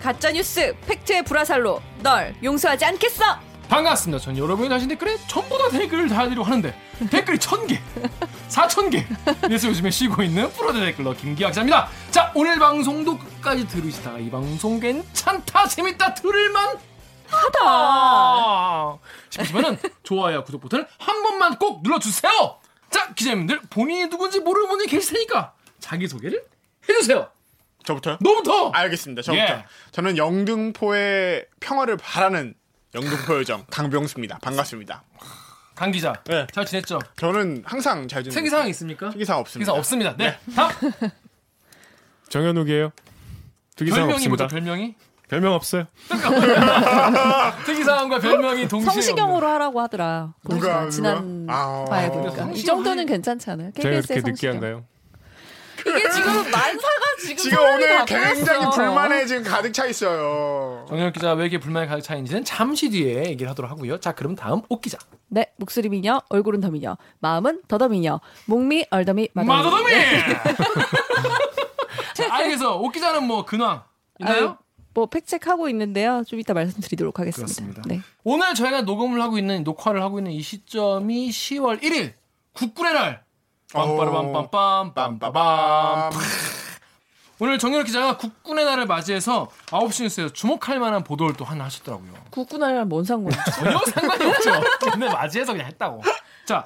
가짜뉴스 팩트의 불화살로 널 용서하지 않겠어 반갑습니다. 전 여러분이 다신 댓글에 전부 다 댓글을 달아드리려고 하는데 댓글이 천 개, 사천 개. 그래서 요즘에 쉬고 있는 프로 댓글러 김기학 기자입니다. 자 오늘 방송도 끝까지 들으시다가 이 방송 괜찮다, 재밌다, 들을만 하다 싶으시면은 좋아요, 구독 버튼을 한 번만 꼭 눌러주세요. 자 기자님들 본인이 누군지 모르는 분이 계실 테니까 자기 소개를 해주세요. 저부터요? 너부터. 알겠습니다. 저부터. 예. 저는 영등포의 평화를 바라는 영등포 요정 강병수입니다. 반갑습니다. 강 기자. 네. 잘 지냈죠? 저는 항상 잘 지내고 특이사항 있습니까? 특이사항 없습니다. 특이사항 없습니다. 네. 다음. 정현욱이에요. 특이사항 별명이 뭐죠? 없습니다. 별명이? 별명 없어요. 특이사항과 별명이 동시에 성시경으로 하라고 하더라 누가, 보니까 지난 누가? 아. 화에 보니까 이 정도는 괜찮잖아요 제가 KBS의 그렇게 성시경 느끼한가요? 이게 지금 만사가 지금 지금 오늘 다 굉장히. 불만에 지금 가득 차 있어요. 정현욱 기자 왜 이렇게 불만이 가득 차있는지는 잠시 뒤에 얘기를 하도록 하고요. 자, 그럼 다음 옥 기자. 네 목소리 미녀 얼굴은 더 미녀 마음은 더더 미녀 목미 얼더미 마더미 마더더미! 자, 알겠어. 옥 기자는 뭐 근황 있나요? 아유, 뭐 팩체크하고 있는데요 좀 이따 말씀드리도록 하겠습니다 그렇습니다. 네. 오늘 저희가 녹음을 하고 있는 녹화를 하고 있는 이 시점이 10월 1일 국군의 날. 빰빠라빰빰빰 빰빠밤. 오늘 정현욱 기자가 국군의 날을 맞이해서 9시 뉴스에서 주목할 만한 보도를 또 하나 하셨더라고요. 국군이랑 뭔 상관이야 전혀 상관이 없죠. 근데 맞이해서 그냥 했다고. 자,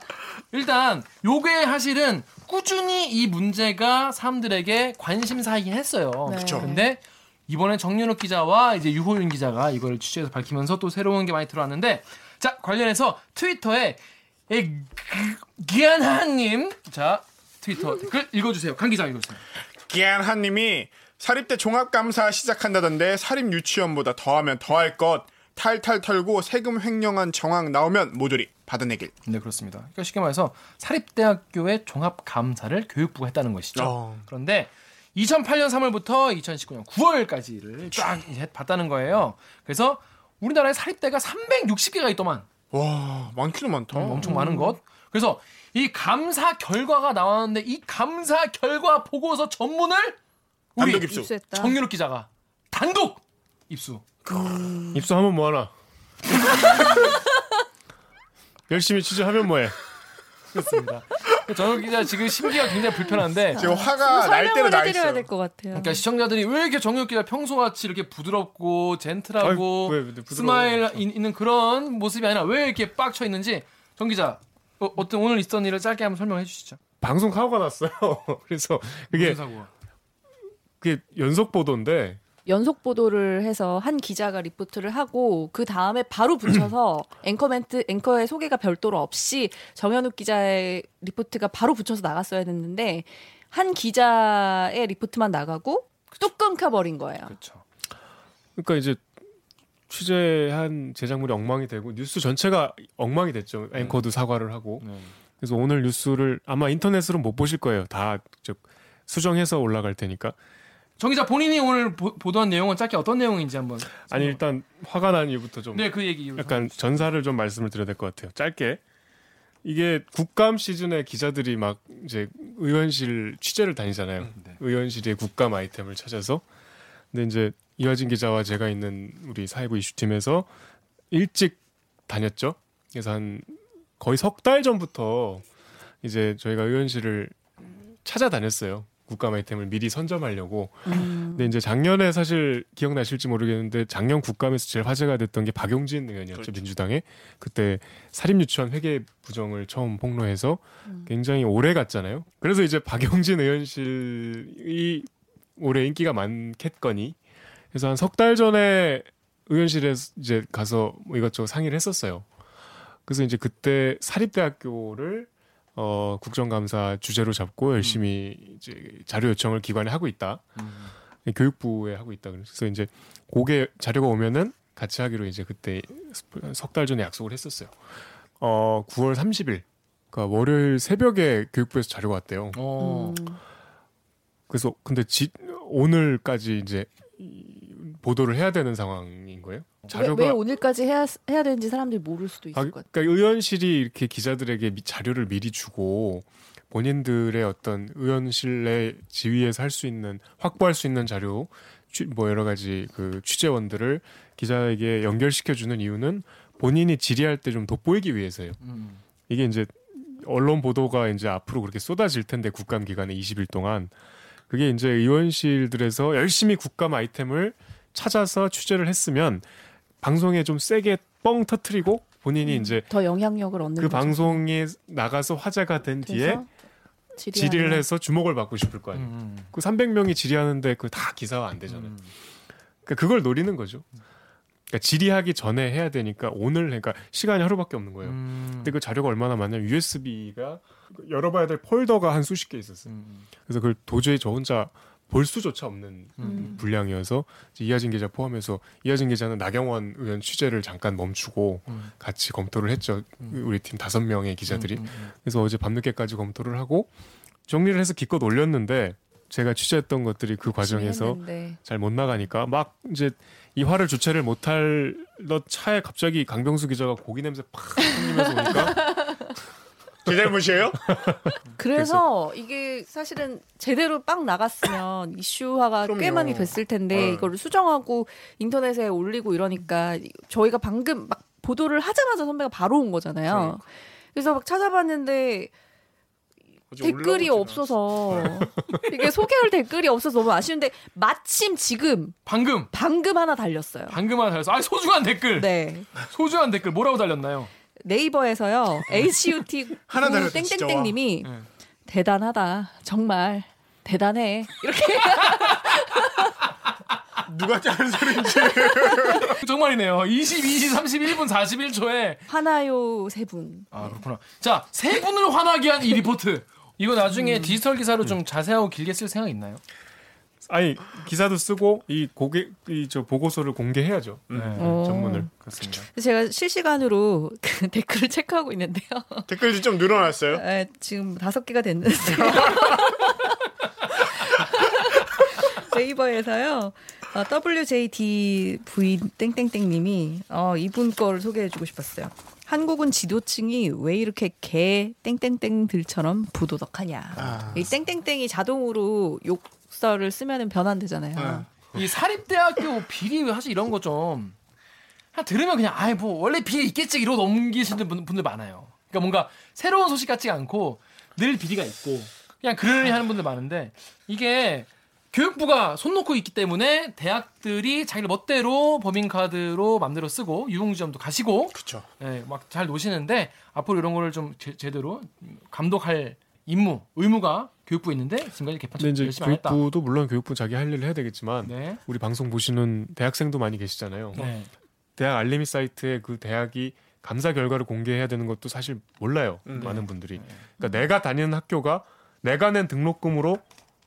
일단 요게 사실은 꾸준히 이 문제가 사람들에게 관심사이긴 했어요. 네. 그쵸. 근데 이번에 정윤욱 기자와 이제 유호윤 기자가 이걸 취재해서 밝히면서 또 새로운 게 많이 들어왔는데 자, 관련해서 트위터에 이 기안하님 자, 트위터 댓글 읽어주세요. 강 기자 읽어주세요. 기안하님이 사립대 종합감사 시작한다던데 사립 유치원보다 더하면 더할 것 탈탈 털고 세금 횡령한 정황 나오면 모조리 받아내길. 네, 그렇습니다. 그러니까 쉽게 말해서 사립대학교의 종합감사를 교육부가 했다는 것이죠. 어. 그런데 2008년 3월부터 2019년 9월까지를 쫙 봤다는 거예요. 그래서 우리나라에 사립대가 360개가 있더만 와 많기는 많다. 어, 엄청 많은 것. 그래서 이 감사 결과가 나왔는데 이 감사 결과 보고서 전문을 우리 단독 입수. 입수했다 정유럽 기자가 단독 입수. 입수하면 뭐하나? 열심히 취재하면 뭐해? 그렇습니다. 정연욱 기자 지금 심기가 굉장히 불편한데 지금 화가 날 설명을 나 있어요. 될것 같아요 그러니까 시청자들이 왜 이렇게 정연욱 기자 평소같이 이렇게 부드럽고 gentle하고 부드러워. 스마일 이- 있는 그런 모습이 아니라 왜 이렇게 빡쳐 있는지 정 기자 어, 어떤 오늘 있었던 일을 짧게 한번 설명해 주시죠. 방송 사고가 났어요. 그래서 그게 무슨 사고가? 그게 연속 보도인데 연속 보도를 해서 한 기자가 리포트를 하고 그 다음에 바로 붙여서 앵커 멘트 앵커의 소개가 별도로 없이 정연욱 기자의 리포트가 바로 붙여서 나갔어야 됐는데 한 기자의 리포트만 나가고 뚝 끊겨버린 거예요. 그렇죠. 그러니까 이제 취재한 제작물이 엉망이 되고 뉴스 전체가 엉망이 됐죠. 앵커도 사과를 하고 네. 그래서 오늘 뉴스를 아마 인터넷으로 못 보실 거예요. 다 저, 수정해서 올라갈 테니까. 정 기자 본인이 오늘 보, 보도한 내용은 짧게 어떤 내용인지 한번. 아니 일단 화가 난 이유부터 좀 네, 그 얘기. 약간 전사를 좀 말씀을 드려야 될 것 같아요. 짧게. 이게 국감 시즌에 기자들이 막 이제 의원실 취재를 다니잖아요. 네. 의원실의 국감 아이템을 찾아서. 근데 이제 이화진 기자와 제가 있는 우리 사회부 이슈팀에서 일찍 다녔죠. 그래서 한 거의 석 달 전부터 이제 저희가 의원실을 찾아다녔어요. 국감 아이템을 미리 선점하려고. 근데 이제 작년에 사실 기억나실지 모르겠는데 작년 국감에서 제일 화제가 됐던 게 박용진 의원이었죠 그렇죠. 민주당의 그때 사립유치원 회계 부정을 처음 폭로해서 굉장히 오래 갔잖아요. 그래서 이제 박용진 의원실이 올해 인기가 많겠거니 그래서 한 석 달 전에 의원실에 이제 가서 뭐 이것저것 상의를 했었어요. 그래서 이제 그때 사립대학교를 어 국정감사 주제로 잡고 열심히 이제 자료 요청을 기관에 하고 있다. 교육부에 하고 있다 그래서 이제 고게 자료가 오면은 같이 하기로 이제 그때 석 달 전에 약속을 했었어요. 어 9월 30일 그러니까 월요일 새벽에 교육부에서 자료가 왔대요. 어. 음. 그래서 근데 지, 오늘까지 이제 이- 보도를 해야 되는 상황인 거예요. 왜, 왜 오늘까지 해야 해야 되는지 사람들이 모를 수도 있을 아, 것 같아요. 그러니까 의원실이 이렇게 기자들에게 미- 자료를 미리 주고 본인들의 어떤 의원실 내 지위에서 할 수 있는 확보할 수 있는 자료 취- 뭐 여러 가지 그 취재원들을 기자에게 연결시켜 주는 이유는 본인이 질의할 때 좀 돋보이기 위해서예요. 음. 이게 이제 언론 보도가 이제 앞으로 그렇게 쏟아질 텐데 국감 기간에 20일 동안 그게 이제 의원실들에서 열심히 국감 아이템을 찾아서 취재를 했으면 방송에 좀 세게 뻥 터트리고 본인이 이제 더 영향력을 얻는 그 거죠. 방송에 나가서 화제가 된 뒤에 그래서 질의를 질의하는 해서 주목을 받고 싶을 거 아니에요. 음. 그 300명이 질의하는데 그 다 기사화 안 되잖아요. 음. 그러니까 그걸 노리는 거죠. 그러니까 질의하기 전에 해야 되니까 오늘 그러니까 시간이 하루밖에 없는 거예요. 음. 근데 그 자료가 얼마나 많냐면 USB가 열어봐야 될 폴더가 한 수십 개 있었어요. 음. 그래서 그걸 도저히 저 혼자 볼 수조차 없는 음. 분량이어서 이제 이하진 기자 포함해서 이하진 기자는 나경원 의원 취재를 잠깐 멈추고 음. 같이 검토를 했죠. 우리 팀 다섯 명의 기자들이. 음, 음, 그래서 어제 밤늦게까지 검토를 하고 정리를 해서 기껏 올렸는데 제가 취재했던 것들이 그 과정에서. 잘 못 나가니까 막 이제 이 화를 주체를 못할 너 차에 갑자기 강병수 기자가 고기 냄새 팍 풍기면서 오니까 제 잘못이에요? 그래서 이게 사실은 제대로 빵 나갔으면 이슈화가 꽤 그럼요. 많이 됐을 텐데 네. 이거를 수정하고 인터넷에 올리고 이러니까 저희가 방금 막 보도를 하자마자 선배가 바로 온 거잖아요. 그래서 막 찾아봤는데 댓글이 없어서 이게 소개할 댓글이 없어서 너무 아쉬운데 마침 지금 방금 방금 하나 달렸어요. 방금 하나 달렸어. 아 소중한 댓글. 네. 소중한 댓글 뭐라고 달렸나요? 네이버에서요. HUT 하나. 땡땡땡님이 네. 대단하다. 정말 대단해. 이렇게 누가 짜는 소리인지. 정말이네요. 22시 31분 41초에 화나요 세 분. 아 그렇구나. 자세 분을 화나게 한 이 리포트. 이거 나중에 음. 디지털 기사로 좀 자세하고 길게 쓸 생각 있나요? 아니 기사도 쓰고 이 고개 이저 보고서를 공개해야죠. 네. 어. 전문을. 그렇습니다. 제가 실시간으로 그 댓글을 체크하고 있는데요. 댓글이 좀 늘어났어요. 에, 지금 다섯 개가 됐는데 네이버에서요. 어, WJDV 땡땡땡님이 어, 이분 거를 소개해주고 싶었어요. 한국은 지도층이 왜 이렇게 개 땡땡땡들처럼 부도덕하냐. 아. 이 땡땡땡이 자동으로 욕 설을 쓰면 변환되잖아요. 이 사립대학교 비리 사실 이런 거 좀 들으면 그냥 아이 뭐 원래 비리 있겠지 이러고 넘기시는 분- 분들 많아요. 그러니까 뭔가 새로운 소식 같지가 않고 늘 비리가 있고 그냥 그러려니 하는 분들 많은데 이게 교육부가 손 놓고 있기 때문에 대학들이 자기들 멋대로 법인카드로 맘대로 쓰고 유흥지점도 가시고 그렇죠. 예, 막 잘 노시는데 앞으로 이런 거를 좀 제, 제대로 감독할 임무, 의무가 교육부에 있는데 지금까지 개판 근데 이제 열심히 안 했다. 교육부도 물론 교육부 자기 할 일을 해야 되겠지만 네. 우리 방송 보시는 대학생도 많이 계시잖아요. 네. 대학 알림이 사이트에 그 대학이 감사 결과를 공개해야 되는 것도 사실 몰라요. 음. 많은 분들이. 그러니까 내가 다니는 학교가 내가 낸 등록금으로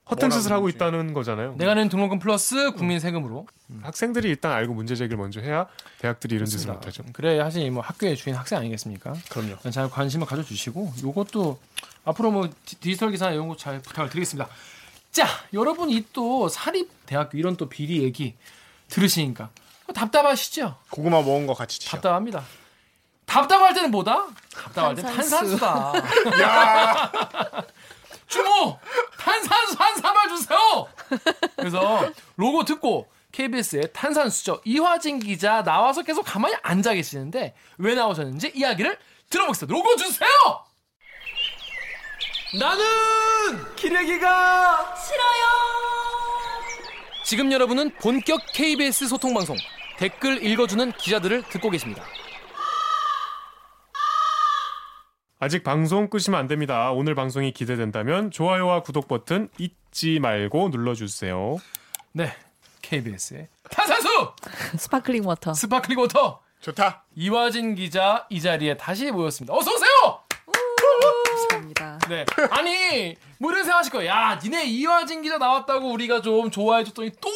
허튼 짓을 하고 그러지? 있다는 거잖아요. 내가 낸 등록금 플러스 국민 세금으로 학생들이 일단 알고 문제 제기를 먼저 해야 대학들이 이런 짓을 못 하죠. 그래 사실 뭐 학교의 주인 학생 아니겠습니까? 그럼요. 잘 관심을 가져주시고 요것도 앞으로 뭐 디- 디지털 기사 이런 거잘 부탁을 드리겠습니다. 자 여러분 이 또 사립 대학교 이런 또 비리 얘기 들으시니까 답답하시죠? 고구마 먹은 거 같이 치죠. 답답합니다. 답답할 때는 뭐다? 답답할 때 탄산수. 탄산수다. 야, 주모 탄산수 한 사발 주세요. 그래서 로고 듣고 KBS의 탄산수죠 이화진 기자 나와서 계속 가만히 앉아 계시는데 왜 나오셨는지 이야기를 들어보겠습니다. 로고 주세요. 나는 기레기가 싫어요. 지금 여러분은 본격 KBS 소통 방송 댓글 읽어주는 기자들을 듣고 계십니다. 아직 방송 끄시면 안 됩니다. 오늘 방송이 기대된다면 좋아요와 구독 버튼 잊지 말고 눌러주세요. 네, KBS의 탄산수 sparkling water. sparkling water 좋다. 이화진 기자 이 자리에 다시 모였습니다. 어서 오세요. 네. 아니, 뭐 이런 생각하실 거예요. 야, 니네 이화진 기자 나왔다고 우리가 좀 좋아해줬더니 또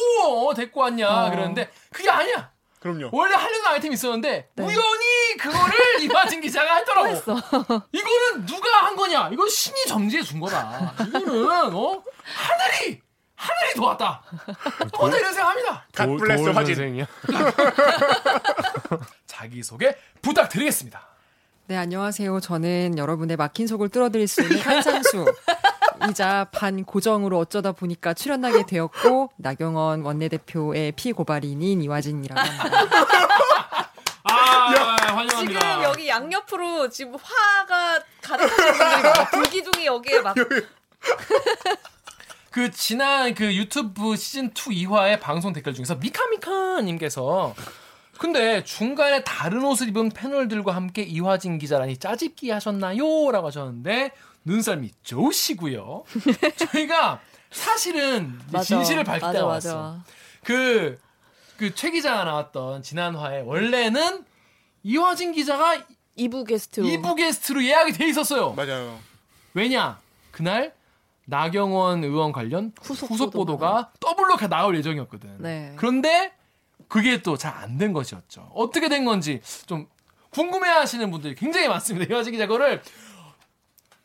어, 데리고 왔냐. 어. 그러는데 그게 아니야. 그럼요. 원래 하려는 아이템이 있었는데 네. 우연히 그거를 이화진 기자가 했더라고. 했어. 이거는 누가 한 거냐? 이건 신이 정지해 준 거다. 이거는 어 하늘이 하늘이 도왔다. 어제 이런 생각합니다. 갓 도- 블레스 도울 화진. 자기 소개 부탁드리겠습니다. 네, 안녕하세요. 저는 여러분의 막힌 속을 뚫어드릴 수 있는 한상수. 이자 반 고정으로 어쩌다 보니까 출연하게 되었고 나경원 원내대표의 피고발인인 이화진이라고 합니다. 아 환영합니다. 지금 여기 양옆으로 지금 화가 가득하신 분들이 많아. 불기둥이 여기에 막 그 지난 그 유튜브 시즌 2 2화의 방송 댓글 중에서 미카미카님께서 근데 중간에 다른 옷을 입은 패널들과 함께 이화진 기자라니 짜집기 하셨나요? 라고 하셨는데 눈썰미 좋으시고요. 저희가 사실은 맞아. 진실을 맞아. 왔어. 그, 그 최 기자가 나왔던 지난 화에 원래는 이화진 기자가 2부 게스트로 2부 게스트로 예약이 돼 있었어요. 맞아요. 왜냐? 그날 나경원 의원 관련 후속 후속, 보도가. 보도가 더블로 가- 나올 예정이었거든. 네. 그런데 그게 또 잘 안 된 것이었죠. 어떻게 된 건지 좀 궁금해 하시는 분들이 굉장히 많습니다. 이화진 기자 거를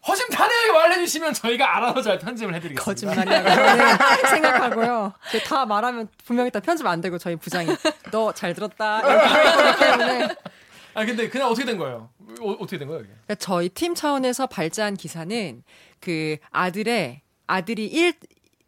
허심탄회하게 말해주시면 저희가 알아서 잘 편집을 해드리겠습니다. 거짓말이라고 생각하고요. 그다 말하면 분명히 다 편집 안 되고 저희 부장이 너 잘 들었다 때문에 아 근데 그냥 어떻게 된 거예요? 어, 어떻게 된 거예요? 그러니까 저희 팀 차원에서 발제한 기사는 그 아들의 아들이 일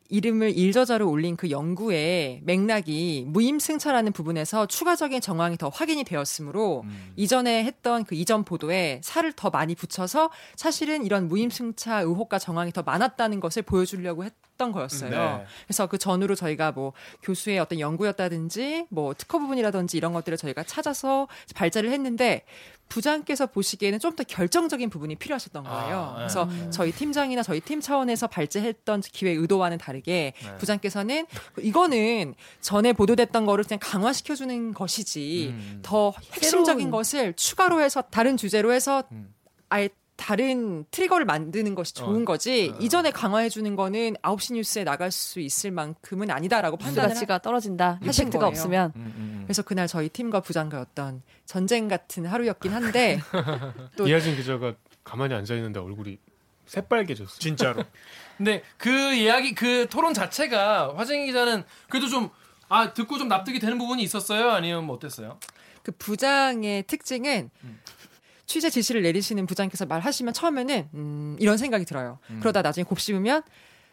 이름을 일저자로 올린 그 연구의 맥락이 무임승차라는 부분에서 추가적인 정황이 더 확인이 되었으므로 음. 이전에 했던 그 이전 보도에 살을 더 많이 붙여서 사실은 이런 무임승차 의혹과 정황이 더 많았다는 것을 보여주려고 했던 거였어요. 네. 그래서 그 전후로 저희가 뭐 교수의 어떤 연구였다든지 뭐 특허 부분이라든지 이런 것들을 저희가 찾아서 발제를 했는데 부장께서 보시기에는 좀 더 결정적인 부분이 필요하셨던 거예요. 아, 네. 그래서 저희 팀장이나 저희 팀 차원에서 발제했던 기획 의도와는 다르게 네. 부장께서는 이거는 전에 보도됐던 거를 그냥 강화시켜주는 것이지 음. 더 핵심적인 새로운. 것을 추가로 해서 다른 주제로 해서 음. 아예 다른 트리거를 만드는 것이 좋은 어. 거지 어. 이전에 강화해 주는 거는 9시 뉴스에 나갈 수 있을 만큼은 아니다라고 뉴스 판단을 가치가 떨어진다. 하신 거예요. 없으면 음, 음, 음. 그래서 그날 저희 팀과 부장과 어떤 전쟁 같은 하루였긴 한데 또- 이하진 기자가 가만히 앉아 있는데 얼굴이 새빨개졌어. 진짜로. 근데 그 이야기 그 토론 자체가 화정희 기자는 그래도 좀 아 듣고 좀 납득이 되는 부분이 있었어요? 아니면 뭐 어땠어요? 그 부장의 특징은 음. 취재 지시를 내리시는 부장께서 말하시면 처음에는 음, 이런 생각이 들어요. 그러다 나중에 곱씹으면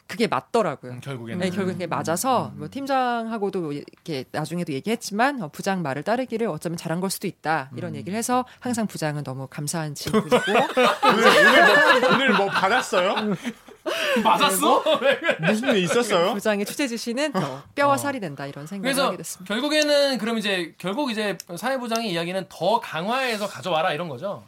그게 맞더라고요. 음, 결국에는 네, 결국 그게 맞아서 뭐 팀장하고도 이렇게 나중에도 얘기했지만 어, 부장 말을 따르기를 어쩌면 잘한 걸 수도 있다 이런 얘기를 해서 항상 부장은 너무 감사한 친구이고 오늘, 오늘, 뭐, 오늘 뭐 받았어요? 맞았어? 무슨 일 있었어요? 부장의 취재 지시는 더 뼈와 살이 된다 이런 생각을 그래서 하게 됐습니다. 결국에는 그럼 이제 결국 이제 사회부장의 이야기는 더 강화해서 가져와라 이런 거죠.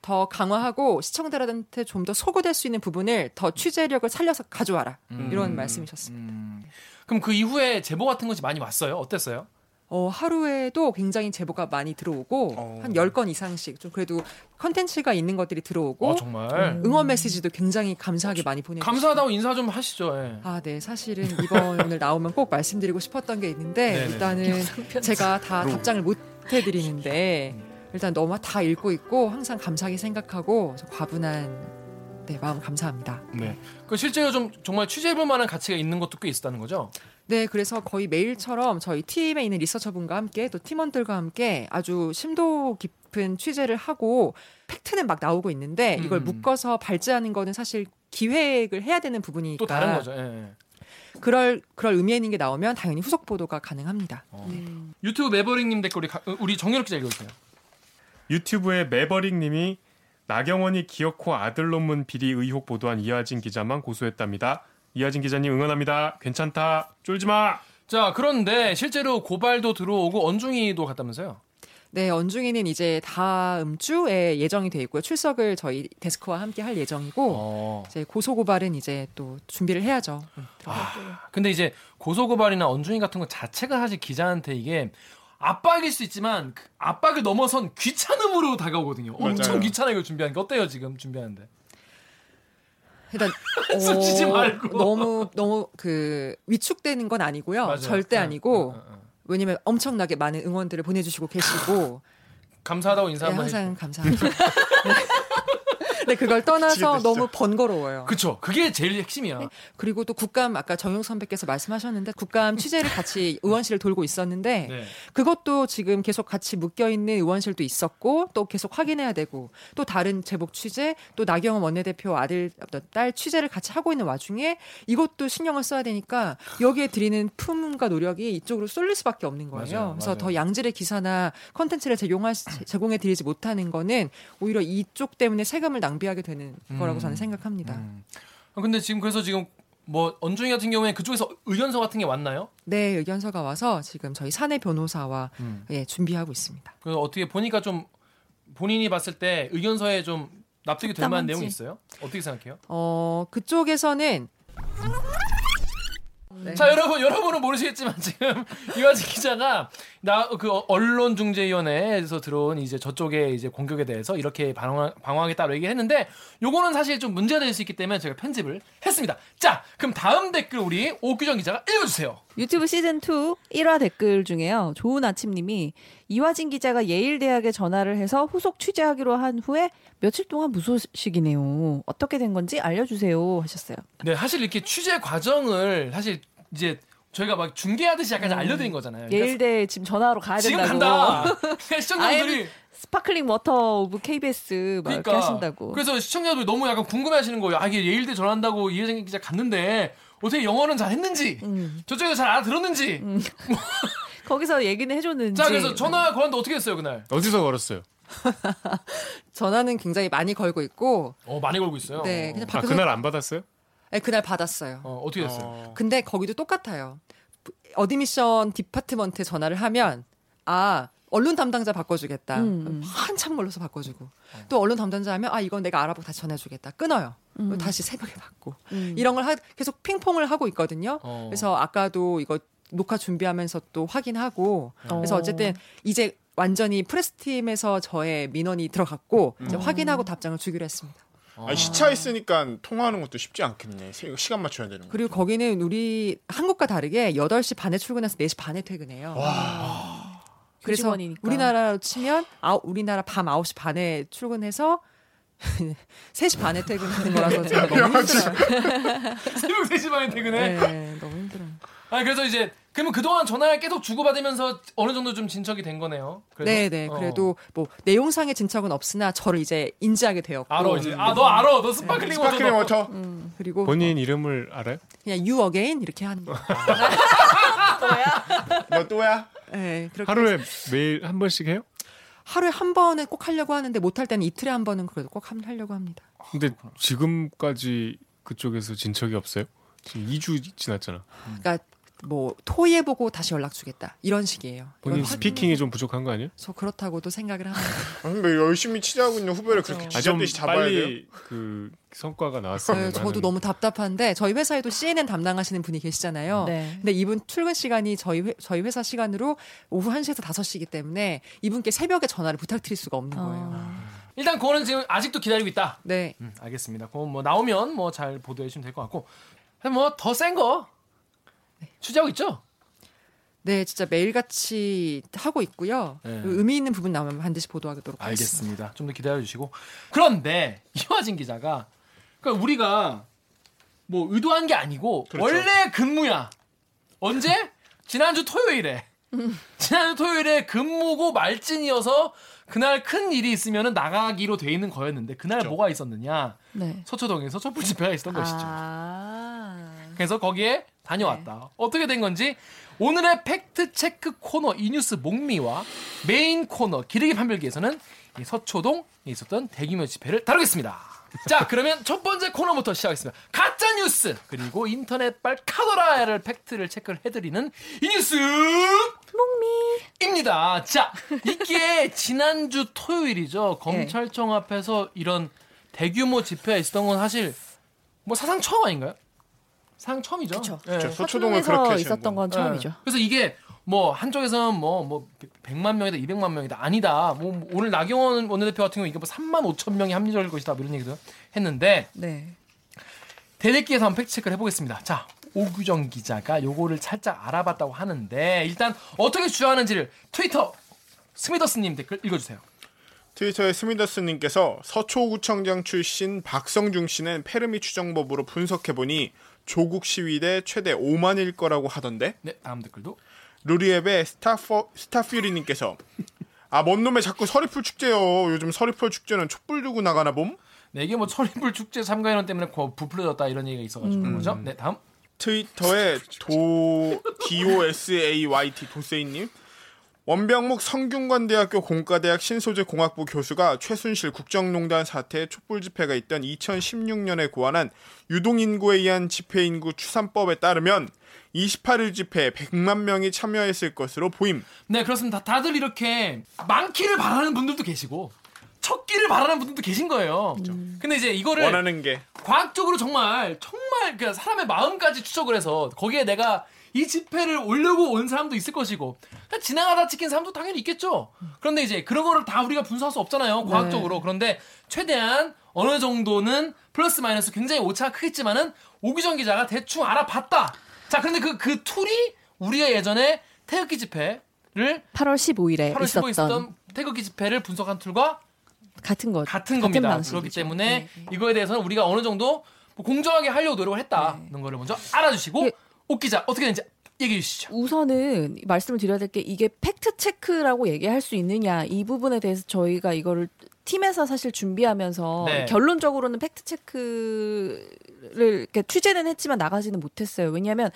더 강화하고 시청자들한테 좀 더 소구될 수 있는 부분을 더 취재력을 살려서 가져와라 이런 말씀이셨습니다. 음. 그럼 그 이후에 제보 같은 것이 많이 왔어요? 어땠어요? 어, 하루에도 굉장히 제보가 많이 들어오고 어. 한 10건 이상씩 좀 그래도 컨텐츠가 있는 것들이 들어오고 어, 정말 응원 메시지도 굉장히 감사하게 많이 보내주시고 감사하다고 인사 좀 하시죠. 예. 아, 네. 사실은 이번 오늘 나오면 꼭 말씀드리고 싶었던 게 있는데 네네. 일단은 제가 다 답장을 못 해 드리는데 일단 너무 다 읽고 있고 항상 감사하게 생각하고 과분한 네, 마음 감사합니다. 네. 그 실제로 좀 정말 취재해 볼 만한 가치가 있는 것도 꽤 있었다는 거죠. 네, 그래서 거의 매일처럼 저희 팀에 있는 리서처분과 함께 또 팀원들과 함께 아주 심도 깊은 취재를 하고 팩트는 막 나오고 있는데 이걸 음. 묶어서 발제하는 거는 사실 기획을 해야 되는 부분이니까 또 다른 거죠. 예, 예. 그럴 그럴 의미 있는 게 나오면 당연히 후속 보도가 가능합니다. 유튜브 매버릭님 댓글 우리, 가- 우리 정렬 기자 읽어주세요. 유튜브에 매버릭님이 나경원이 기어코 아들 논문 비리 의혹 보도한 이하진 기자만 고소했답니다. 이하진 기자님 응원합니다. 괜찮다. 쫄지 마. 자, 그런데 실제로 고발도 들어오고 언중이도 갔다면서요? 네, 언중이는 이제 다음 주에 예정이 돼 있고요. 출석을 저희 데스크와 함께 할 예정이고 어. 이제 고소 고발은 이제 또 준비를 해야죠. 근데 이제 고소 고발이나 언중이 같은 거 자체가 사실 기자한테 이게 압박일 수 있지만 그 압박을 넘어선 귀찮음으로 다가오거든요. 엄청 맞아요. 귀찮아요, 이거 준비하는 게. 어때요, 지금 준비하는데? 일단 숨쉬지 말고. 너무 너무 그 위축되는 건 아니고요. 맞아요. 절대 응, 아니고 응, 응, 응. 왜냐면 엄청나게 많은 응원들을 보내주시고 계시고 감사하다고 인사 네, 한번 항상 해주세요. 감사합니다. 네, 그걸 떠나서. 너무 번거로워요. 그쵸. 그게 제일 핵심이야. 그리고 또 국감 아까 정용 선배께서 말씀하셨는데 국감 취재를 같이 의원실을 돌고 있었는데 네. 그것도 지금 계속 같이 묶여 있는 의원실도 있었고 또 계속 확인해야 되고 또 다른 제복 취재 또 나경원 원내대표 아들 어떤 딸 취재를 같이 하고 있는 와중에 이것도 신경을 써야 되니까 여기에 드리는 품과 노력이 이쪽으로 쏠릴 수밖에 없는 거예요. 맞아요, 그래서 맞아요. 더 양질의 기사나 컨텐츠를 제공해 드리지 못하는 거는 오히려 이쪽 때문에 세금을 낭비 하게 되는 거라고 저는 생각합니다. 음. 아, 근데 지금 그래서 지금 뭐 언중이 같은 경우에 그쪽에서 의견서 같은 게 왔나요? 네, 의견서가 와서 지금 저희 사내 변호사와 음. 예, 준비하고 있습니다. 그래서 어떻게 보니까 좀 본인이 봤을 때 의견서에 좀 납득이 될 만한. 내용이 있어요? 어떻게 생각해요? 어, 그쪽에서는 네. 자 여러분 여러분은 모르시겠지만 지금 이화진 기자가 나 그 언론 중재위원회에서 들어온 이제 저쪽의 이제 공격에 대해서 이렇게 방황, 방황하겠다고 얘기했는데 요거는 사실 좀 문제가 될 수 있기 때문에 제가 편집을 했습니다. 자 그럼 다음 댓글 우리 오규정 기자가 읽어주세요. 유튜브 시즌 2 1화 댓글 중에요. 좋은 아침님이 이화진 기자가 예일 대학에 전화를 해서 후속 취재하기로 한 후에 며칠 동안 무소식이네요. 어떻게 된 건지 알려주세요 하셨어요. 네 사실 이렇게 취재 과정을 사실 이제 저희가 막 중계하듯이 약간 알려드린 거잖아요. 그러니까 예일대 지금 전화로 가야 지금 된다고. 간다. 그러니까 시청자분들이 sparkling water of KBS 막 이렇게 하신다고. 그래서 시청자들이 너무 약간 궁금해하시는 거예요. 아 이게 예일대 전한다고 이화진 기자 갔는데 어떻게 영어는 잘 했는지 음. 저쪽에서 잘 알아들었는지. 거기서 얘기는 해줬는지. 자 그래서 전화 걸었는데 어떻게 했어요 그날? 어디서 걸었어요? 전화는 굉장히 많이 걸고 있고, 어 많이 걸고 있어요. 네, 그냥 아 밖에서 그날 안 받았어요? 네, 그날 받았어요. 어, 어떻게 됐어요? 어. 근데 거기도 똑같아요. admission department에 전화를 하면 아 언론 담당자 바꿔주겠다. 음, 음. 한참 걸려서 바꿔주고 또 언론 담당자 하면 아 이건 내가 알아보고 다시 전해주겠다. 끊어요. 음. 다시 새벽에 받고 음. 이런 걸 하- 계속 핑퐁을 하고 있거든요. 어. 그래서 아까도 이거 녹화 준비하면서 또 확인하고 그래서 어. 어쨌든 이제 완전히 프레스팀에서 저의 민원이 들어갔고 이제 음. 확인하고 답장을 주기로 했습니다. 아니, 시차 있으니까 통화하는 것도 쉽지 않겠네. 시- 시간 맞춰야 되는 거. 그리고 거기는 우리 한국과 다르게 8시 반에 출근해서 4시 반에 퇴근해요. 그래서 교직원이니까. 우리나라로 치면 아, 우리나라 밤 9시 반에 출근해서 3시 반에 퇴근하는 거라서 제가 너무 힘들어요. 새벽 3시 반에 퇴근해. 네, 너무 힘들어요. 아 그래서 이제 그러면 그동안 전화를 계속 주고받으면서 어느 정도 좀 진척이 된 거네요. 네, 네. 어. 그래도 뭐 내용상의 진척은 없으나 저를 이제 인지하게 되었고 알아 이제. 아 너 알아. 너 sparkling water. Sparkling water. 그리고 본인 이름을 알아요? 그냥 you again 이렇게 하는 거. 너 또야? 네, 그렇게 하루에 매일 한 번씩 해요? 하루에 한 번은 꼭 하려고 하는데 못할 때는 이틀에 한 번은 그래도 꼭 함- 하려고 합니다. 근데 지금까지 그쪽에서 진척이 없어요? 지금 2주 지났잖아. 그러니까 뭐 토의해보고 다시 연락 주겠다 이런 식이에요. 본인 스피킹이 좀 부족한 거 아니에요? 저 그렇다고도 생각을 합니다. 아니, 뭐 열심히 취재하고 있는 후배를 그렇게 아, 좀 쥐잡듯이 잡아야 돼요? 빨리 그 성과가 나왔으면 네, 저도 하는- 너무 답답한데 저희 회사에도 CNN 담당하시는 분이 계시잖아요. 네. 근데 이분 출근 시간이 저희 회, 저희 회사 시간으로 오후 1시에서 5시이기 때문에 이분께 새벽에 전화를 부탁드릴 수가 없는 거예요. 어. 일단 그거는 지금 아직도 기다리고 있다. 네. 음, 알겠습니다. 그건 뭐 나오면 뭐 잘 보도해 주시면 될 것 같고. 뭐 더 센 거 취재하고 있죠? 네, 진짜 매일같이 하고 있고요. 네. 의미 있는 부분 나오면 반드시 보도하도록 하겠습니다. 알겠습니다. 좀 더 기다려 주시고. 그런데 이화진 기자가 그러니까 우리가 뭐 의도한 게 아니고 그렇죠. 원래 근무야. 언제? 지난주 토요일에. 지난주 토요일에 근무고 말진이어서 그날 큰 일이 있으면 나가기로 돼 있는 거였는데 그날 그렇죠. 뭐가 있었느냐? 네. 서초동에서 촛불 집회가 있었던 것이죠. 아. 그래서 거기에 다녀왔다. 어떻게 된 건지 오늘의 팩트 체크 코너 이 뉴스 목미와 메인 코너 기레기 판별기에서는 이 서초동 에 있었던 대규모 집회를 다루겠습니다. 자, 그러면 첫 번째 코너부터 시작하겠습니다. 가짜 뉴스 그리고 인터넷 발 카더라를 팩트를 체크를 해드리는 이 뉴스 목미입니다. 자, 이게 지난주 토요일이죠. 검찰청 앞에서 이런 대규모 집회가 있었던 건 사실 뭐 사상 처음 아닌가요? 사상 처음이죠. 그쵸. 예. 그쵸. 서초동에서 그렇게 있었던 건 처음이죠. 네. 그래서 이게 뭐 한쪽에서는 뭐뭐 100만 명이다, 200만 명이다 아니다. 뭐 오늘 나경원 원내대표 같은 경우 이게 뭐 3만 5천 명이 합리적일 것이다. 뭐 이런 얘기도 했는데 네. 대대기에서 한번 팩트 체크를 해보겠습니다. 자, 오규정 기자가 요거를 살짝 알아봤다고 하는데 일단 어떻게 주장하는지를 트위터 스미더스님 댓글 읽어주세요. 트위터의 스미더스님께서 서초구청장 출신 박성중 씨는 페르미 추정법으로 분석해보니 조국 시위 대 최대 5만일 거라고 하던데? 네, 다음 댓글도. 루리웹의 스타퍼, 스타퓨리님께서 아 뭔 놈의 자꾸 서리풀 축제요. 요즘 서리풀 축제는 촛불 두고 나가나 봄? 네, 이게 뭐 서리풀 축제 참가 인원 때문에 거- 부풀려졌다 이런 얘기가 있어가지고 그런 거죠. 네, 다음. 트위터에 도 DOSAYT 도세이님 원병묵 성균관대학교 공과대학 신소재 공학부 교수가 최순실 국정농단 사태 촛불 집회가 있던 2016년에 고안한 유동인구에 의한 집회인구 추산법에 따르면 28일 집회에 100만 명이 참여했을 것으로 보임. 네, 그렇습니다. 다들 이렇게 많기를 바라는 분들도 계시고 척기를 바라는 분들도 계신 거예요. 근데 이제 이거를 원하는 게 과학적으로 정말 정말 그 사람의 마음까지 추적을 해서 거기에 내가 이 집회를 올려고 온 사람도 있을 것이고 그냥 지나가다 찍힌 사람도 당연히 있겠죠. 그런데 이제 그런 거를 다 우리가 분석할 수 없잖아요. 과학적으로. 그런데 최대한 어느 정도는 플러스 마이너스 굉장히 오차가 크겠지만은 오기정 기자가 대충 알아봤다. 자, 그런데 그 그 툴이 우리가 예전에 태극기 집회를 8월 15일에 8월 15일 있었던 있었던 태극기 집회를 분석한 툴과 같은 거 같은 겁니다. 방식이죠. 그렇기 때문에 네, 네. 이거에 대해서는 우리가 어느 정도 뭐 공정하게 하려고 노력을 했다는 거를 먼저 알아주시고 예. 옥 기자 어떻게 되는지 얘기해 주시죠. 우선은 말씀을 드려야 될 게 이게 팩트 체크라고 얘기할 수 있느냐 이 부분에 대해서 저희가 이거를 팀에서 사실 준비하면서 네. 결론적으로는 팩트 체크를 취재는 했지만 나가지는 못했어요. 왜냐하면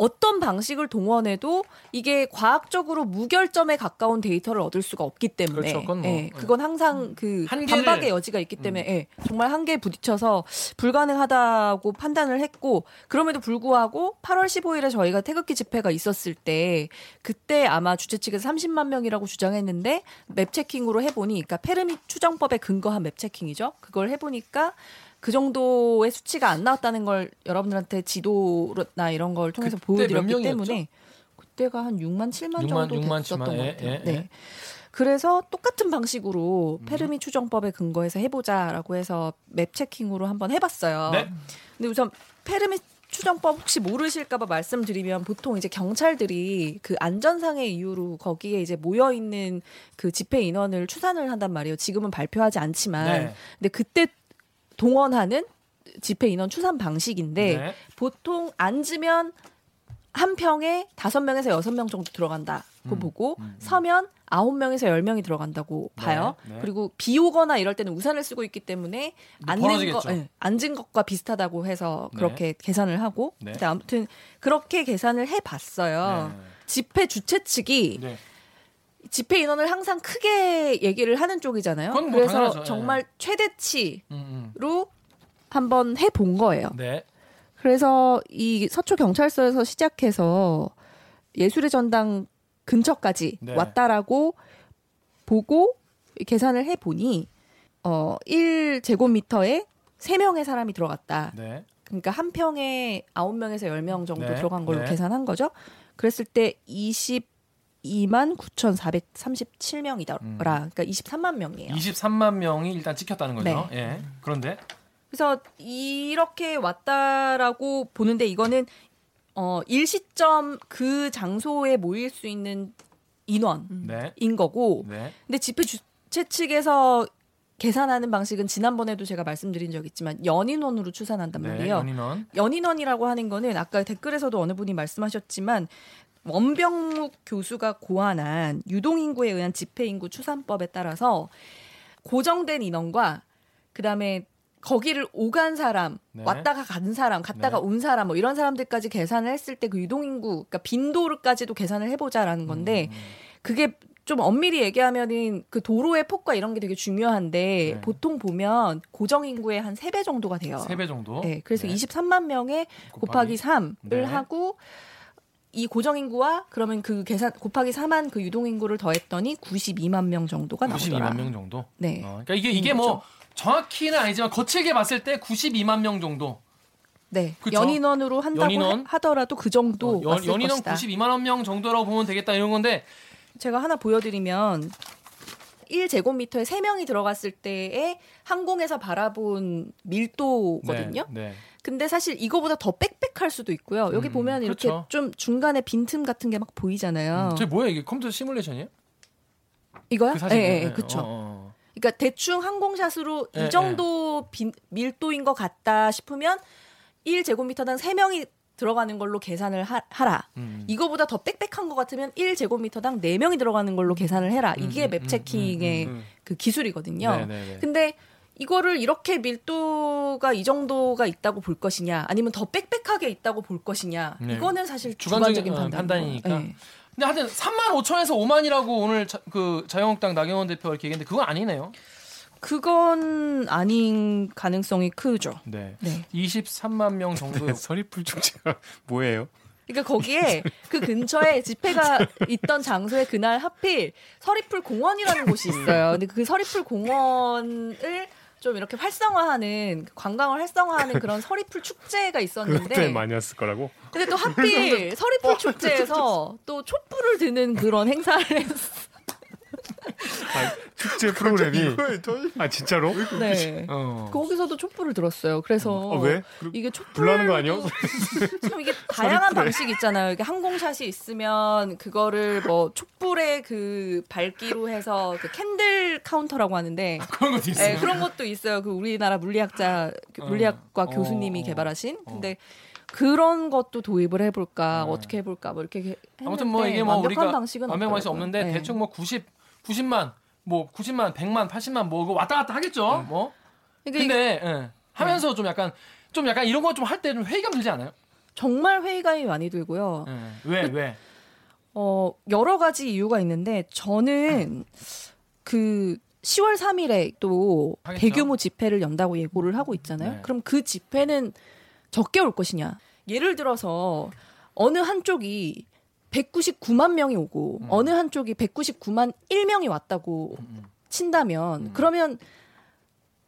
어떤 방식을 동원해도 이게 과학적으로 무결점에 가까운 데이터를 얻을 수가 없기 때문에 그렇죠. 그건 뭐, 예, 예. 그건 항상 그 한계를- 반박의 여지가 있기 때문에 예, 정말 한계에 부딪혀서 불가능하다고 판단을 했고 그럼에도 불구하고 8월 15일에 저희가 태극기 집회가 있었을 때 그때 아마 주최 측에서 30만 명이라고 주장했는데 맵 체킹으로 해보니 그러니까 페르미 추정법에 근거한 맵 체킹이죠. 그걸 해보니까 그 정도의 수치가 안 나왔다는 걸 여러분들한테 지도나 이런 걸 통해서 보여드렸기? 때문에 그때가 한 6만 7만 6만, 정도 6만, 됐었던 7만, 것 예, 같아요. 예, 네. 예. 그래서 똑같은 방식으로 페르미 추정법에 근거해서 해보자라고 해서 맵 체킹으로 한번 해봤어요. 네. 근데 우선 페르미 추정법 혹시 모르실까봐 말씀드리면 보통 이제 경찰들이 그 안전상의 이유로 거기에 이제 모여 있는 그 집회 인원을 추산을 한단 말이에요. 지금은 발표하지 않지만, 네. 근데 그때 동원하는 집회 인원 추산 방식인데 네. 보통 앉으면 한 평에 다섯 명에서 여섯 명 정도 들어간다고 음, 보고 서면 아홉 명에서 열 명이 들어간다고 봐요. 네. 그리고 비 오거나 이럴 때는 우산을 쓰고 있기 때문에 앉는. 거, 예, 앉은 것과 비슷하다고 해서 네. 그렇게 계산을 하고 네. 근데 아무튼 그렇게 계산을 해봤어요. 네. 집회 주최 측이 네. 집회 인원을 항상 크게 얘기를 하는 쪽이잖아요. 뭐 그래서 당연하죠. 예. 정말 최대치로 음, 한번 해 본 거예요. 음. 네. 그래서 이 서초 경찰서에서 시작해서 예술의 전당 근처까지 네. 왔다라고 보고 계산을 해 보니 어 1제곱미터에 3명의 사람이 들어갔다. 네. 그러니까 한 평에 9명에서 10명 정도 네. 들어간 걸로 네. 계산한 거죠. 그랬을 때 22만 9,437명이더라. 음. 그러니까 23만 명이에요. 23만 명이 일단 찍혔다는 거죠. 네. 예. 그런데 그래서 이렇게 왔다라고 보는데 이거는 어 일시점 그 장소에 모일 수 있는 인원인 네. 거고 네. 근데 집회 주최 측에서 계산하는 방식은 지난번에도 제가 말씀드린 적 있지만 연인원으로 추산한단 네. 말이에요. 연인원. 연인원이라고 하는 거는 아까 댓글에서도 어느 분이 말씀하셨지만 원병묵 교수가 고안한 유동인구에 의한 집회인구 추산법에 따라서 고정된 인원과 그다음에 거기를 오간 사람, 네. 왔다가 간 사람, 갔다가 네. 온 사람 뭐 이런 사람들까지 계산을 했을 때 그 유동인구, 그러니까 빈도르까지도 계산을 해보자라는 건데 음, 그게 좀 엄밀히 얘기하면은 그 도로의 폭과 이런 게 되게 중요한데 네. 보통 보면 고정 인구의 한 세 배 정도가 돼요. 3배 정도. 네, 그래서 네. 23만 명에 곱하기 3을 네. 하고 이 고정 인구와 그러면 그 계산 곱하기 4만 그 유동 인구를 더했더니 92만 명 정도가 나오더라. 92만 명 정도. 네. 어, 그러니까 이게 이게 뭐 정확히는 아니지만 거칠게 봤을 때 92만 명 정도. 네. 그쵸? 연인원으로 한다고 연인원? 하, 더라도그 정도 어, 연, 연인원 것이다. 92만 명 정도라고 보면 되겠다 이런 건데 제가 하나 보여드리면 1제곱미터에 3명이 들어갔을 때의 항공에서 바라본 밀도거든요. 네. 네. 근데 사실 이거보다 더 빽빽할 수도 있고요. 여기 음, 보면 이렇게 그렇죠. 좀 중간에 빈틈 같은 게 막 보이잖아요. 저게 뭐야 이게 컴퓨터 시뮬레이션이에요? 이거요? 그. 예, 예, 예, 그쵸. 어, 어. 그러니까 대충 항공샷으로 예, 이 정도 빈- 밀도인 것 같다 싶으면 1제곱미터당 3명이 들어가는 걸로 계산을 하, 라 음. 이거보다 더 빽빽한 것 같으면 1제곱미터당 4명이 들어가는 걸로 계산을 해라. 이게 음, 맵 음, 체킹의 음, 음. 그 기술이거든요. 네 네 네. 근데 이거를 이렇게 밀도가 이 정도가 있다고 볼 것이냐, 아니면 더 빽빽하게 있다고 볼 것이냐, 네. 이거는 사실 주관적인, 주관적인 어, 판단. 판단 이니까. 네. 근데 하여튼 3만 5천에서 5만이라고 오늘 자, 그 자유한국당 나경원 대표가 이렇게 얘기했는데 그건 아니네요. 그건 아닌 가능성이 크죠. 네. 네. 23만 명 정도. 서리풀 축제가 뭐예요? 그러니까 거기에 그 근처에 집회가 있던 장소에 그날 하필 서리풀 공원이라는 곳이 있어요. 근데 그 서리풀 공원을 좀 이렇게 활성화하는 관광을 활성화하는 그런 서리풀 축제가 있었는데 많이 왔을 거라고. 근데 또 하필 서리풀 축제에서 또 촛불을 드는 그런 행사를 했어. 아, 축제 프로그램이 아 진짜로? 네. 어. 거기서도 촛불을 들었어요. 그래서 어, 왜? 이게 촛불 불나는 거 아니요? 참 이게 다양한 방식 있잖아요. 이게 항공샷이 있으면 그거를 뭐 촛불의 그 밝기로 해서 그 candle counter라고 하는데 그런 것도 있어요. 네, 그런 것도 있어요. 그 우리나라 물리학자 그 어. 물리학과 어. 교수님이 어. 개발하신. 어. 근데 그런 것도 도입을 해볼까 네. 어떻게 해볼까 뭐 이렇게 했는데 아무튼 뭐 이게 뭐 완벽한 우리가 방식은 완벽한 방식 없더라고요. 없는데 네. 대충 뭐 90, 90만, 뭐 90만, 100만, 80만 뭐 이거 왔다 갔다 하겠죠. 뭐. 그러니까 근데 예. 하면서 좀 약간 좀 약간 이런 거 좀 할 때 좀 회의감 들지 않아요? 정말 회의감이 많이 들고요. 예. 왜 왜? 어, 여러 가지 이유가 있는데 저는 그 10월 3일에 또 하겠죠. 대규모 집회를 연다고 예고를 하고 있잖아요. 네. 그럼 그 집회는 적게 올 것이냐? 예를 들어서 어느 한쪽이 199만 명이 오고 음. 어느 한쪽이 199만 1명이 왔다고 음. 친다면 음. 그러면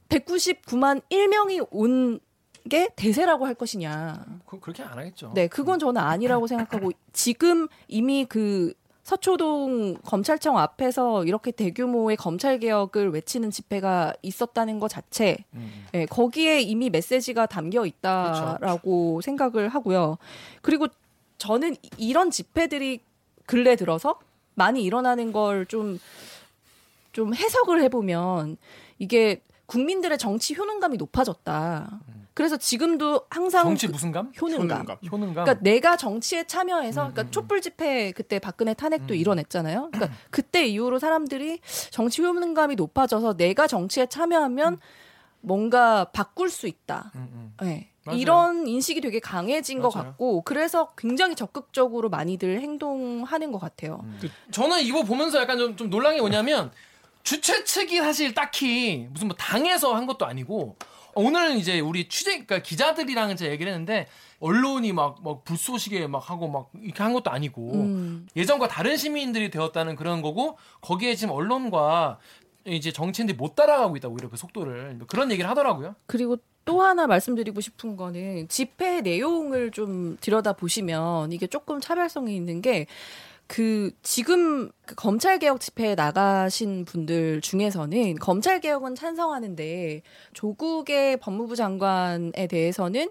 199만 1명이 온 게 대세라고 할 것이냐? 그, 그렇게 안 하겠죠. 네, 그건 저는 아니라고 생각하고 지금 이미 그 서초동 검찰청 앞에서 이렇게 대규모의 검찰 개혁을 외치는 집회가 있었다는 것 자체, 음. 예, 거기에 이미 메시지가 담겨 있다라고 생각을 하고요. 그리고 저는 이- 이런 집회들이 근래 들어서 많이 일어나는 걸 좀 좀 해석을 해보면 이게 국민들의 정치 효능감이 높아졌다. 그래서 지금도 항상 정치 그 무슨 감? 효능감. 효능감. 효능감. 그러니까 내가 정치에 참여해서 음, 그러니까 음, 촛불 집회 그때 박근혜 탄핵도 음. 이뤄냈잖아요. 그러니까 그때 이후로 사람들이 정치 효능감이 높아져서 내가 정치에 참여하면 뭔가 바꿀 수 있다. 음, 음. 네. 맞아요. 이런 인식이 되게 강해진 것 맞아요. 같고 그래서 굉장히 적극적으로 많이들 행동하는 것 같아요. 음. 저는 이거 보면서 약간 좀, 좀 놀란 게 뭐냐면 주최 측이 사실 딱히 무슨 뭐 당에서 한 것도 아니고 오늘 이제 우리 취재 그러니까 기자들이랑 이제 얘기를 했는데 언론이 막, 막 불쏘시개 막 하고 막 이렇게 한 것도 아니고 음. 예전과 다른 시민들이 되었다는 그런 거고 거기에 지금 언론과 이제 정치인들이 못 따라가고 있다고 오히려 그 속도를 뭐 그런 얘기를 하더라고요. 그리고 또 하나 말씀드리고 싶은 거는 집회 내용을 좀 들여다 보시면 이게 조금 차별성이 있는 게 그 지금 그 검찰 개혁 집회에 나가신 분들 중에서는 검찰 개혁은 찬성하는데 조국의 법무부 장관에 대해서는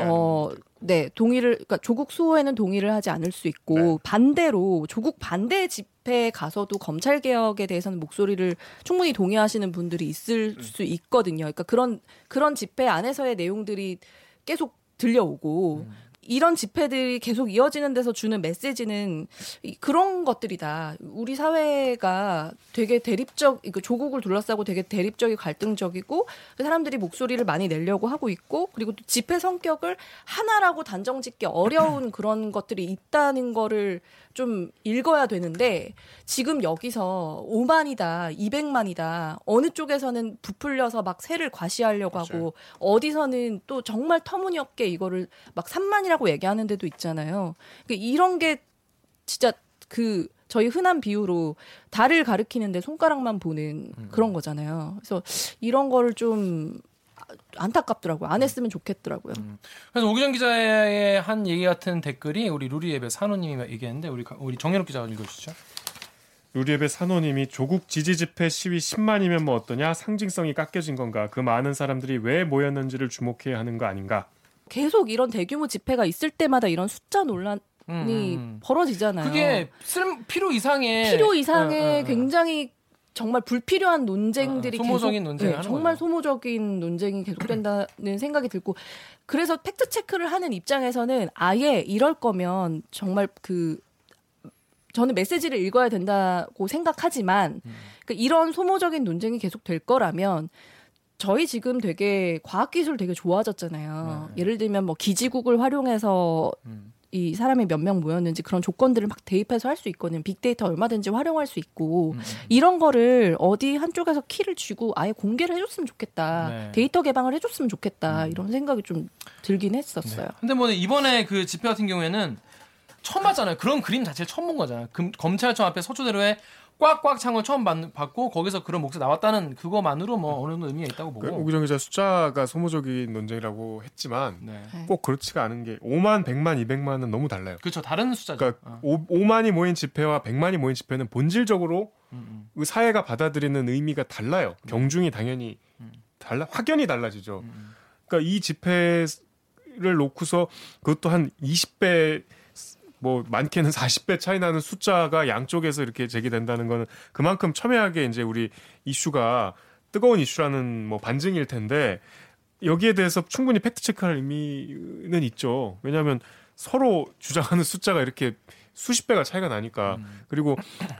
어. 네, 동의를, 그러니까 조국 수호에는 동의를 하지 않을 수 있고, 네. 반대로 조국 반대 집회에 가서도 검찰 개혁에 대해서는 목소리를 충분히 동의하시는 분들이 있을 음. 수 있거든요. 그러니까 그런, 그런 집회 안에서의 내용들이 계속 들려오고, 음. 이런 집회들이 계속 이어지는 데서 주는 메시지는 이- 그런 것들이다. 우리 사회가 되게 대립적, 그 조국을 둘러싸고 되게 대립적이 갈등적이고 사람들이 목소리를 많이 내려고 하고 있고 그리고 또 집회 성격을 하나라고 단정짓기 어려운 그런 것들이 있다는 거를 좀 읽어야 되는데 지금 여기서 5만이다, 200만이다 어느 쪽에서는 부풀려서 막 세를 과시하려고 맞아요. 하고 어디서는 또 정말 터무니없게 이거를 막 3만이라고 얘기하는 데도 있잖아요. 그러니까 이런 게 진짜 그 저희 흔한 비유로 달을 가리키는데 손가락만 보는 그런 거잖아요. 그래서 이런 거를 좀 안타깝더라고요. 안 했으면 좋겠더라고요. 그래서 오기정 기자의 한 얘기 같은 댓글이 우리 루리앱의 산호님이 얘기했는데 우리 가- 우리 정현욱 기자가 읽어주시죠. 루리앱의 산호님이 조국 지지 집회 시위 10만이면 뭐 어떠냐 상징성이 깎여진 건가 그 많은 사람들이 왜 모였는지를 주목해야 하는 거 아닌가 계속 이런 대규모 집회가 있을 때마다 이런 숫자 논란 이 음, 음. 벌어지잖아요. 그게 쓸 필요 이상의 필요 이상의 어, 어, 어. 굉장히 정말 불필요한 논쟁들이 어, 소모적인 계속, 논쟁을 네, 하는 정말 거죠. 소모적인 논쟁이 계속된다는 생각이 들고 그래서 팩트 체크를 하는 입장에서는 아예 이럴 거면 정말 그 저는 메시지를 읽어야 된다고 생각하지만 음. 그 이런 소모적인 논쟁이 계속 될 거라면 저희 지금 되게 과학기술 되게 좋아졌잖아요. 예를 들면 뭐 기지국을 활용해서 네. 음. 이 사람이 몇 명 모였는지 그런 조건들을 막 대입해서 할 수 있거든요. 빅데이터 얼마든지 활용할 수 있고 음. 이런 거를 어디 한쪽에서 키를 쥐고 아예 공개를 해줬으면 좋겠다. 네. 음. 데이터 개방을 해줬으면 좋겠다. 이런 생각이 좀 들긴 했었어요. 근데 뭐 이번에 그 집회 같은 경우에는 처음 봤잖아요. 그런 그림 자체를 처음 본 거잖아요. 금- 검찰청 앞에 서초대로에 꽉꽉 창을 처음 받- 받고 거기서 그런 목소리 나왔다는 그거만으로 뭐 어느 정도 의미가 있다고 그 보고. 오기정 기자 숫자가 소모적인 논쟁이라고 했지만 네. 꼭 그렇지가 않은 게 5만, 100만, 200만은 너무 달라요. 그렇죠. 다른 숫자죠. 그러니까 어. 오 5만이 모인 집회와 100만이 모인 집회는 본질적으로 음, 음. 그 사회가 받아들이는 의미가 달라요. 경중이 당연히 음. 달라 확연히 달라지죠. 음. 그러니까 이 집회를 놓고서 그것도 한 20배 뭐 많게는 40배 차이 나는 숫자가 양쪽에서 이렇게 제기된다는 거는 그만큼 첨예하게 이제 우리 이슈가 뜨거운 이슈라는 뭐 반증일 텐데 여기에 대해서 충분히 팩트 체크할 의미는 있죠. 왜냐하면 서로 주장하는 숫자가 이렇게 수십 배가 차이가 나니까 그리고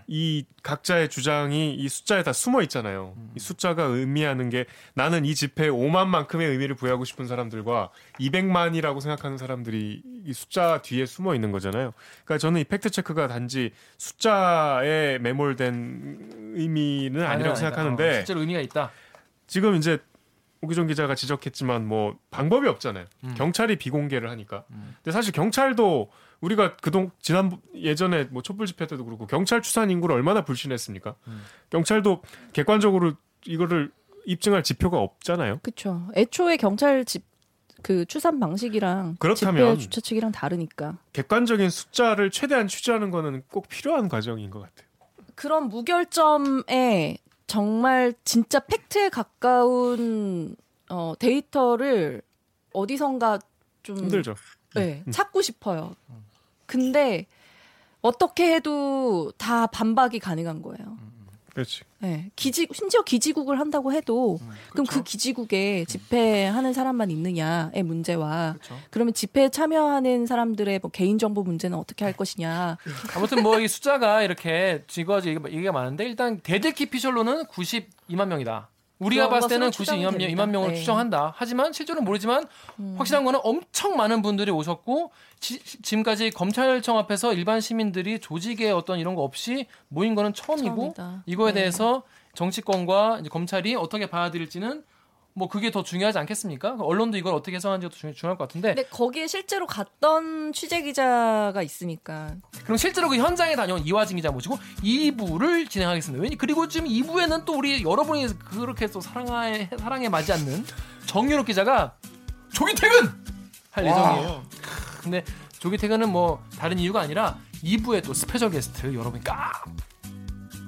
이 각자의 주장이 이 숫자에 다 숨어 있잖아요. 이 숫자가 의미하는 게 나는 이 집회에 5만만큼의 의미를 부여하고 싶은 사람들과 200만이라고 생각하는 사람들이 이 숫자 뒤에 숨어 있는 거잖아요. 그러니까 저는 이 팩트 체크가 단지 숫자에 매몰된 의미는 아니라고 아니다. 생각하는데 어, 실제로 의미가 있다. 지금 이제 오기정 기자가 지적했지만 뭐 방법이 없잖아요. 음. 경찰이 비공개를 하니까. 음. 근데 사실 경찰도 우리가 그동 지난 예전에 뭐 촛불 집회 때도 그렇고 경찰 추산 인구를 얼마나 불신했습니까? 음. 경찰도 객관적으로 이거를 입증할 지표가 없잖아요. 그렇죠. 애초에 경찰 집 그 추산 방식이랑 그렇다면- 집회 주최 측이랑 다르니까 객관적인 숫자를 최대한 취재하는 거는 꼭 필요한 과정인 것 같아요. 그런 무결점에 정말 진짜 팩트에 가까운 어, 데이터를 어디선가 좀 힘들죠. 네, 찾고 싶어요. 근데 어떻게 해도 다 반박이 가능한 거예요. 그렇지. 네, 기지 심지어 기지국을 한다고 해도 그럼 그 그렇죠. 기지국에 집회하는 사람만 있느냐의 문제와 그렇죠. 그러면 집회에 참여하는 사람들의 뭐 개인 정보 문제는 어떻게 할 것이냐. 아무튼 뭐 이 숫자가 이렇게 지거지 얘기가 많은데 일단 대들기 피셜로는 92만 명이다. 우리가 봤을 때는 것으로 92만 명, 추정이 2만 명을 됩니다. 네. 추정한다. 하지만 실제로는 모르지만 음. 확실한 거는 엄청 많은 분들이 오셨고 지, 금까지 검찰청 앞에서 일반 시민들이 조직의 어떤 이런 거 없이 모인 거는 처음이고 처음이다. 이거에 네. 대해서 정치권과 검찰이 어떻게 받아들일지는 뭐 그게 더 중요하지 않겠습니까? 언론도 이걸 어떻게 해석하는지가 더 중- 중요할 것 같은데 근데 거기에 실제로 갔던 취재 기자가 있으니까 그럼 실제로 그 현장에 다녀온 이화진 기자 모시고 2부를 진행하겠습니다. 왜냐 그리고 지금 2부에는 또 우리 여러분이 그렇게 또 사랑에 사랑에 맞지 않는 정유럽 기자가 조기 퇴근 할 예정이에요. 근데 조기 퇴근은 뭐 다른 이유가 아니라 2부에 또 special guest 여러분이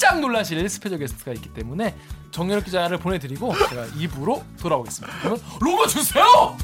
깜짝 놀라실 special guest가 있기 때문에 정유럽 기자를 보내드리고 제가 2부로 돌아오겠습니다. 로고 주세요.